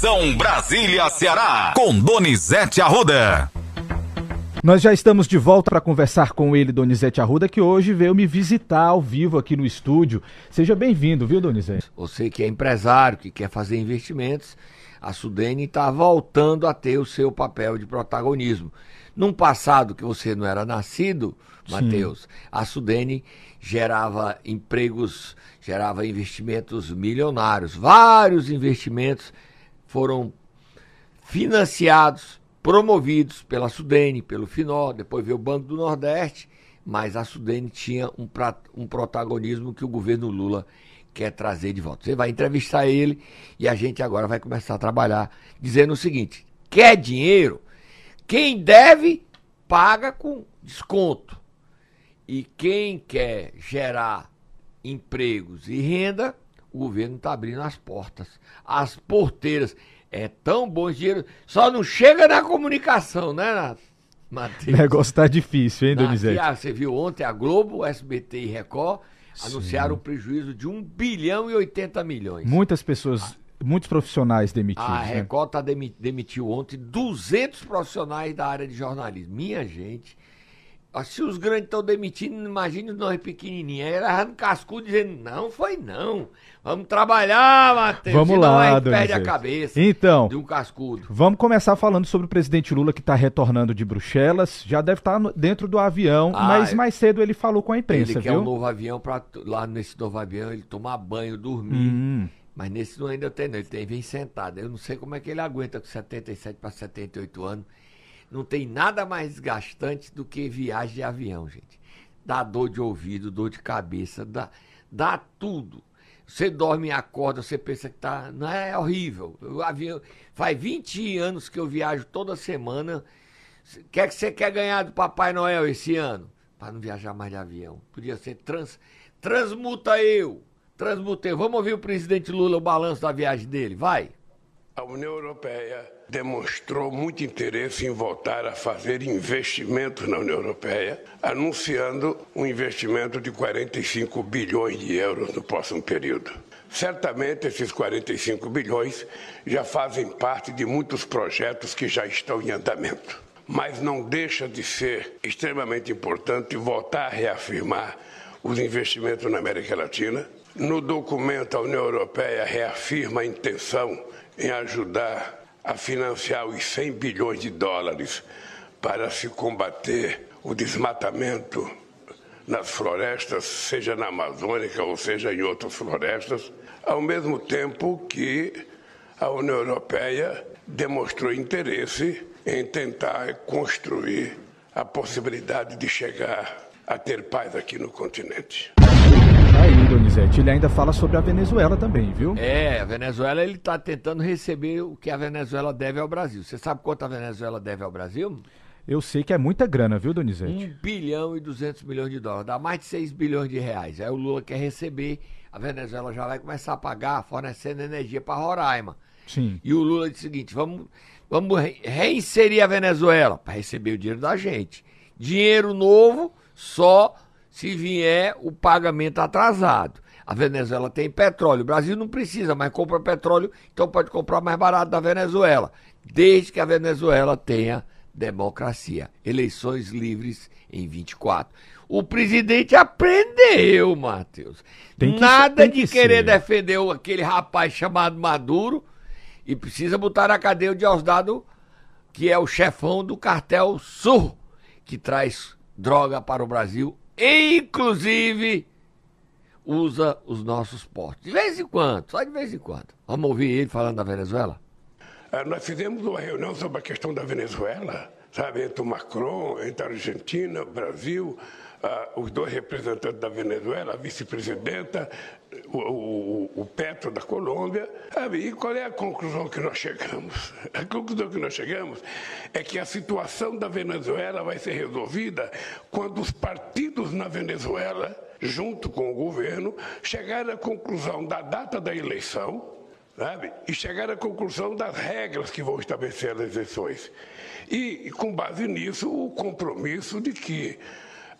Conexão Brasília-Ceará, com Donizete Arruda. Nós já estamos de volta para conversar com ele, Donizete Arruda, que hoje veio me visitar ao vivo aqui no estúdio. Seja bem-vindo, viu, Donizete? Você que é empresário, que quer fazer investimentos, a Sudene está voltando a ter o seu papel de protagonismo. Num passado que você não era nascido, Matheus, a Sudene gerava empregos, gerava investimentos milionários. Vários investimentos foram financiados, promovidos pela Sudene, pelo Finó, depois veio o Banco do Nordeste, mas a Sudene tinha um, um protagonismo que o governo Lula quer trazer de volta. Você vai entrevistar ele e a gente agora vai começar a trabalhar dizendo o seguinte: quer dinheiro? Quem deve, paga com desconto. E quem quer gerar empregos e renda, o governo está abrindo as portas, as porteiras. É tão bom dinheiro, só não chega na comunicação, né, Matheus? O negócio tá difícil, hein, Donizete? Ah, você viu ontem a Globo, SBT e Record Sim. anunciaram um prejuízo de 1 bilhão e 80 milhões. Muitas pessoas, ah, muitos profissionais demitidos. A né? Record né? tá demitiu ontem 200 profissionais da área de jornalismo. Minha gente, se os grandes estão demitindo, imagine nós pequenininhos. Aí ela no cascudo dizendo, não foi não. Vamos trabalhar, Matheus. Vamos Senão lá, a perde a cabeça então, de um cascudo. Vamos começar falando sobre o presidente Lula que está retornando de Bruxelas. Já deve estar tá dentro do avião, ah, mas mais cedo ele falou com a imprensa, ele viu? quer um novo avião para lá nesse novo avião ele tomar banho, dormir. Hum. Mas nesse não ainda tem, não. Ele tem vem sentado. Eu não sei como é que ele aguenta com 77 para 78 anos não tem nada mais desgastante do que viagem de avião, gente. Dá dor de ouvido, dor de cabeça, dá, dá tudo. Você dorme e acorda, você pensa que tá. Não é horrível. O avião. Faz 20 anos que eu viajo toda semana. O que é que você quer ganhar do Papai Noel esse ano? Para não viajar mais de avião. Podia ser trans. Transmuta eu. Transmuta eu. Vamos ouvir o presidente Lula, o balanço da viagem dele. Vai. A União Europeia demonstrou muito interesse em voltar a fazer investimentos na União Europeia, anunciando um investimento de 45 bilhões de euros no próximo período. Certamente esses 45 bilhões já fazem parte de muitos projetos que já estão em andamento. Mas não deixa de ser extremamente importante voltar a reafirmar os investimentos na América Latina. No documento, a União Europeia reafirma a intenção em ajudar a financiar os 100 bilhões de dólares para se combater o desmatamento nas florestas, seja na Amazônica ou seja em outras florestas, ao mesmo tempo que a União Europeia demonstrou interesse em tentar construir a possibilidade de chegar a ter paz aqui no continente. Donizete, ele ainda fala sobre a Venezuela também, viu? É, a Venezuela ele está tentando receber o que a Venezuela deve ao Brasil. Você sabe quanto a Venezuela deve ao Brasil? Eu sei que é muita grana, viu, Donizete? 1 bilhão e 200 milhões de dólares, dá mais de 6 bilhões de reais. Aí o Lula quer receber, a Venezuela já vai começar a pagar, fornecendo energia para Roraima. Sim. E o Lula disse o seguinte: vamos, vamos reinserir a Venezuela para receber o dinheiro da gente. Dinheiro novo, só se vier o pagamento atrasado. A Venezuela tem petróleo, o Brasil não precisa, mas compra petróleo, então pode comprar mais barato da Venezuela, desde que a Venezuela tenha democracia, eleições livres em 24. O presidente aprendeu, Matheus. Nada de querer defender aquele rapaz chamado Maduro e precisa botar na cadeia o Diosdado, que é o chefão do cartel Sul, que traz droga para o Brasil inclusive usa os nossos portos. De vez em quando, só de vez em quando. Vamos ouvir ele falando da Venezuela? Ah, nós fizemos uma reunião sobre a questão da Venezuela, sabe, entre o Macron, entre a Argentina, o Brasil, uh, os dois representantes da Venezuela, a vice-presidenta, o, o, o, Petro da Colômbia. Sabe, e qual é a conclusão que nós chegamos? A conclusão que nós chegamos é que a situação da Venezuela vai ser resolvida quando os partidos na Venezuela, junto com o governo, chegarem à conclusão da data da eleição. Sabe? E chegar à conclusão das regras que vão estabelecer as eleições. E com base nisso, o compromisso de que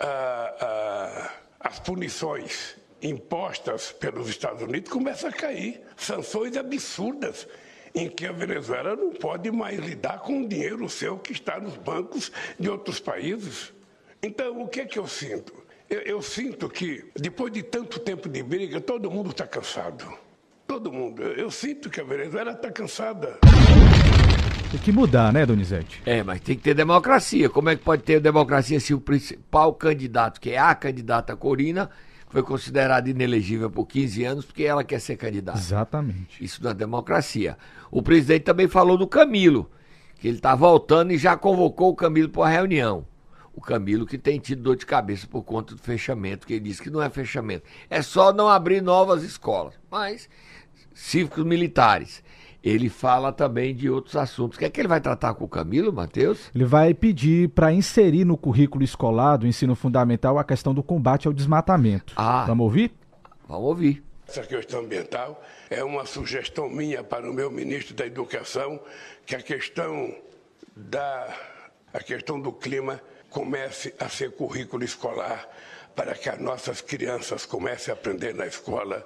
ah, ah, as punições impostas pelos Estados Unidos começam a cair. Sanções absurdas em que a Venezuela não pode mais lidar com o dinheiro seu que está nos bancos de outros países. Então, o que é que eu sinto? Eu, eu sinto que, depois de tanto tempo de briga, todo mundo está cansado. Todo mundo. Eu, eu sinto que a Venezuela está cansada. Tem que mudar, né, Donizete? É, mas tem que ter democracia. Como é que pode ter democracia se o principal candidato, que é a candidata Corina, foi considerada inelegível por 15 anos porque ela quer ser candidata? Exatamente. Isso é democracia. O presidente também falou do Camilo, que ele está voltando e já convocou o Camilo para uma reunião. O Camilo que tem tido dor de cabeça por conta do fechamento, que ele disse que não é fechamento. É só não abrir novas escolas. Mas cívicos militares. Ele fala também de outros assuntos. O que é que ele vai tratar com o Camilo, Matheus? Ele vai pedir para inserir no currículo escolar do ensino fundamental a questão do combate ao desmatamento. Ah. Vamos ouvir? Vamos ouvir. Essa questão ambiental é uma sugestão minha para o meu ministro da Educação, que a questão da a questão do clima comece a ser currículo escolar para que as nossas crianças comecem a aprender na escola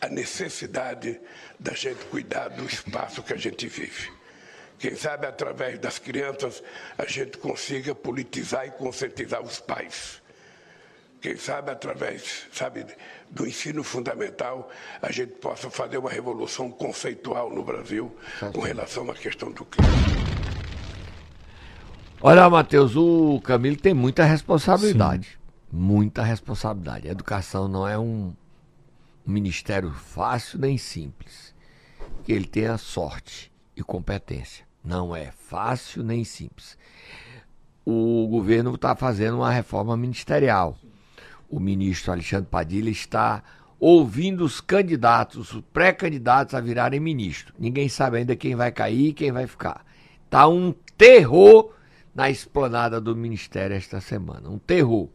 a necessidade da gente cuidar do espaço que a gente vive. Quem sabe através das crianças a gente consiga politizar e conscientizar os pais. Quem sabe através, sabe, do ensino fundamental a gente possa fazer uma revolução conceitual no Brasil com relação à questão do clima. Olha, Matheus, o Camilo tem muita responsabilidade. Sim. Muita responsabilidade. A educação não é um, um ministério fácil nem simples. Que ele tenha sorte e competência. Não é fácil nem simples. O governo está fazendo uma reforma ministerial. O ministro Alexandre Padilha está ouvindo os candidatos, os pré-candidatos a virarem ministro. Ninguém sabe ainda quem vai cair e quem vai ficar. Tá um terror na esplanada do ministério esta semana. Um terror.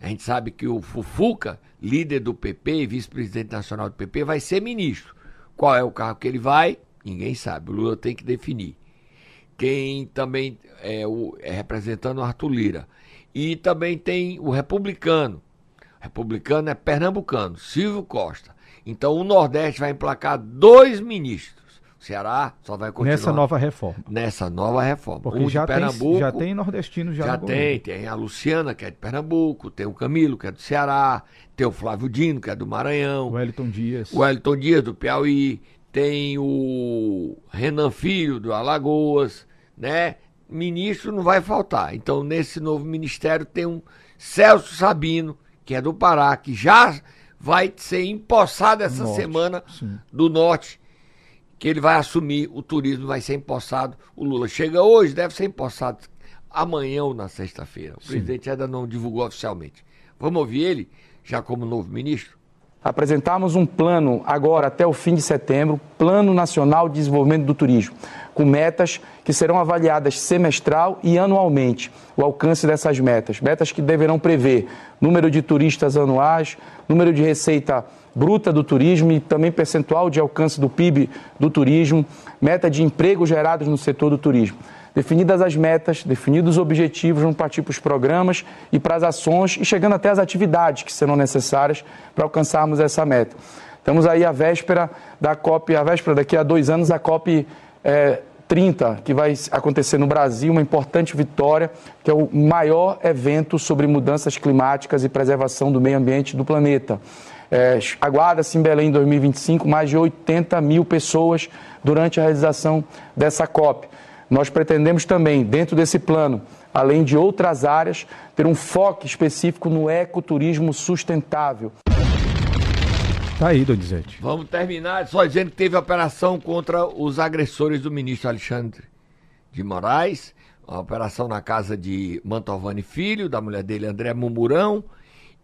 A gente sabe que o Fufuca, líder do PP e vice-presidente nacional do PP, vai ser ministro. Qual é o carro que ele vai? Ninguém sabe. O Lula tem que definir. Quem também é, o, é representando o Arthur Lira. E também tem o republicano. O republicano é pernambucano, Silvio Costa. Então o Nordeste vai emplacar dois ministros. Ceará só vai continuar. Nessa nova reforma. Nessa nova reforma. Porque um já, Pernambuco, tem, já tem nordestino já. Já tem, tem a Luciana, que é de Pernambuco, tem o Camilo, que é do Ceará, tem o Flávio Dino, que é do Maranhão. O Wellington Dias. O Wellington Dias, do Piauí. Tem o Renan Filho, do Alagoas, né? Ministro não vai faltar. Então, nesse novo ministério tem um Celso Sabino, que é do Pará, que já vai ser empossado essa norte, semana sim. do Norte que ele vai assumir o turismo, vai ser empossado. O Lula chega hoje, deve ser empossado amanhã ou na sexta-feira. O Sim. presidente ainda não divulgou oficialmente. Vamos ouvir ele, já como novo ministro? Apresentamos um plano agora até o fim de setembro, Plano Nacional de Desenvolvimento do Turismo, com metas que serão avaliadas semestral e anualmente. O alcance dessas metas, metas que deverão prever número de turistas anuais, número de receita bruta do turismo e também percentual de alcance do PIB do turismo, meta de empregos gerados no setor do turismo. Definidas as metas, definidos os objetivos, vamos partir para os programas e para as ações e chegando até as atividades que serão necessárias para alcançarmos essa meta. Estamos aí à véspera da COP, à véspera daqui a dois anos, a COP é, 30, que vai acontecer no Brasil, uma importante vitória, que é o maior evento sobre mudanças climáticas e preservação do meio ambiente do planeta. É, Aguarda-se em Belém em 2025 mais de 80 mil pessoas durante a realização dessa COP. Nós pretendemos também, dentro desse plano, além de outras áreas, ter um foco específico no ecoturismo sustentável. Tá aí, Donizete. Vamos terminar só dizendo que teve operação contra os agressores do ministro Alexandre de Moraes, uma operação na casa de Mantovani Filho, da mulher dele, André Mumurão,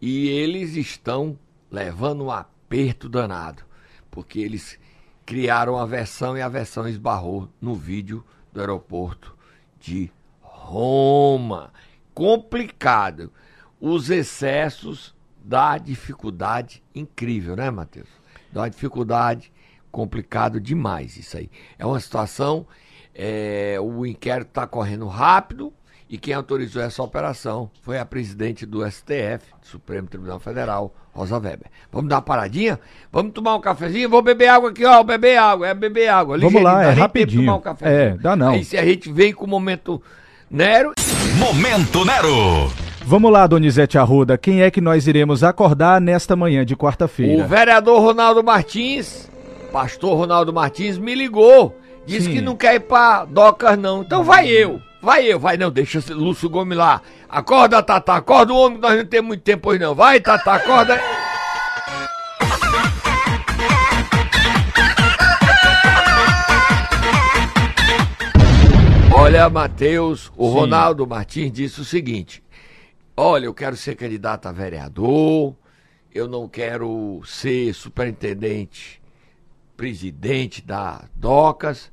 e eles estão levando um aperto danado, porque eles criaram a versão e a versão esbarrou no vídeo do aeroporto de Roma. Complicado. Os excessos da dificuldade incrível, né, Matheus? Uma dificuldade complicado demais isso aí. É uma situação, é, o inquérito está correndo rápido E quem autorizou essa operação foi a presidente do STF, Supremo Tribunal Federal, Rosa Weber. Vamos dar uma paradinha? Vamos tomar um cafezinho? Vou beber água aqui, ó, beber água, é beber água. Vamos lá, é rapidinho. tomar um cafezinho. É, dá não. Aí se a gente vem com o momento Nero, Momento Nero. Vamos lá, Donizete Arruda, quem é que nós iremos acordar nesta manhã de o quarta-feira? vereador Ronaldo Martins, pastor Ronaldo Martins, me ligou. Disse Sim. que não quer ir pra Docas, não. Então vai eu. Vai eu, vai não, deixa Lúcio Gomes lá. Acorda, Tata, acorda o homem, nós não temos muito tempo hoje não. Vai, Tata, acorda. Olha, Matheus, o Sim. Ronaldo Martins disse o seguinte: Olha, eu quero ser candidato a vereador, eu não quero ser superintendente, presidente da DOCAS.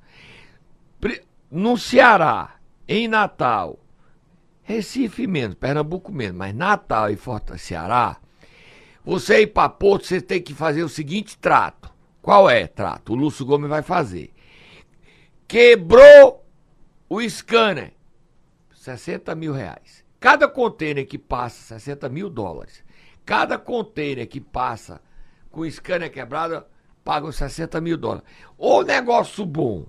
No Ceará, em Natal, Recife menos, Pernambuco menos, mas Natal e Fortaleza, Ceará, você ir para Porto, você tem que fazer o seguinte trato. Qual é trato? O Lúcio Gomes vai fazer. Quebrou o scanner, 60 mil reais. Cada container que passa, 60 mil dólares. Cada container que passa com o scanner quebrado, paga os 60 mil dólares. Ô negócio bom.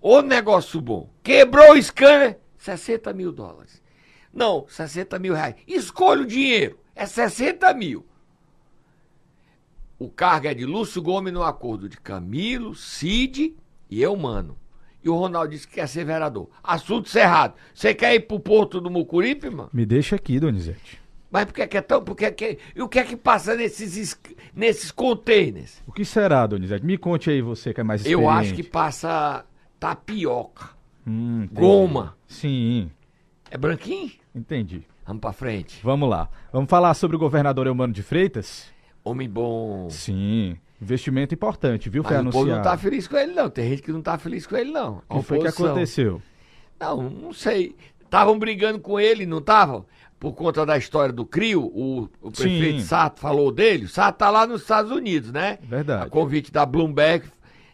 Ô negócio bom. Quebrou o scanner, 60 mil dólares. Não, 60 mil reais. Escolha o dinheiro. É 60 mil. O cargo é de Lúcio Gomes no acordo de Camilo, Cid e eu, mano. E o Ronaldo disse que quer ser vereador. Assunto cerrado. Você quer ir pro Porto do Mucuripe, mano? Me deixa aqui, Donizete. Mas por que que é tão. Por que que, e o que é que passa nesses, es- nesses containers? O que será, Donizete? Me conte aí, você que é mais experiente. Eu acho que passa tapioca. Hum. Goma. Sim, É branquinho? entendi. Vamos pra frente. Vamos lá. Vamos falar sobre o governador Eumano de Freitas? Homem bom. Sim. Investimento importante, viu? Foi Mas o povo anunciado. não tá feliz com ele, não. Tem gente que não tá feliz com ele, não. O que foi que aconteceu? Não, não sei. Estavam brigando com ele, não estavam? Por conta da história do CRIO, o, o prefeito Sim. Sato falou dele. O Sato tá lá nos Estados Unidos, né? Verdade. A convite da Bloomberg.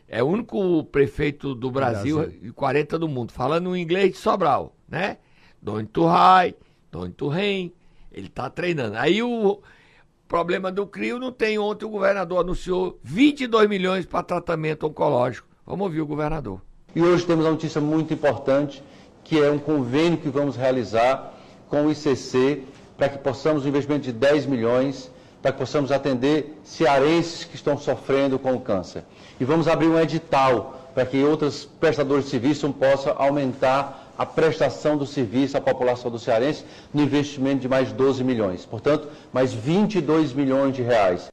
É o único prefeito do Brasil, Brasil. e 40 do mundo, falando inglês de Sobral, né? Don't to high, don't to rain. Ele tá treinando. Aí o problema do CRIO não tem. Ontem o governador anunciou 22 milhões para tratamento oncológico. Vamos ouvir o governador. E hoje temos uma notícia muito importante, que é um convênio que vamos realizar com o ICC para que possamos um investimento de 10 milhões, para que possamos atender cearenses que estão sofrendo com o câncer. E vamos abrir um edital para que outros prestadores de serviço possam aumentar a prestação do serviço à população do cearense no investimento de mais 12 milhões. Portanto, mais 22 milhões de reais.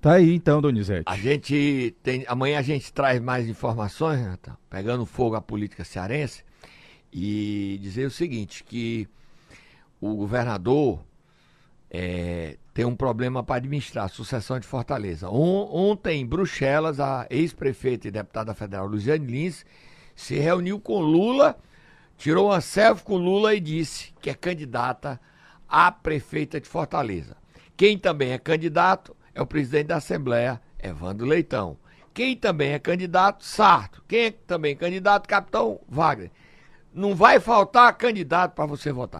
Tá aí então, Donizete. A gente tem. Amanhã a gente traz mais informações, Renatão, pegando fogo à política cearense, e dizer o seguinte, que o governador é, tem um problema para administrar a sucessão de Fortaleza. On- ontem, em Bruxelas, a ex-prefeita e deputada federal Luziane Lins se reuniu com Lula, tirou uma selfie com Lula e disse que é candidata a prefeita de Fortaleza. Quem também é candidato é o presidente da Assembleia, Evandro Leitão. Quem também é candidato, Sarto. Quem é também candidato, Capitão Wagner. Não vai faltar candidato para você votar.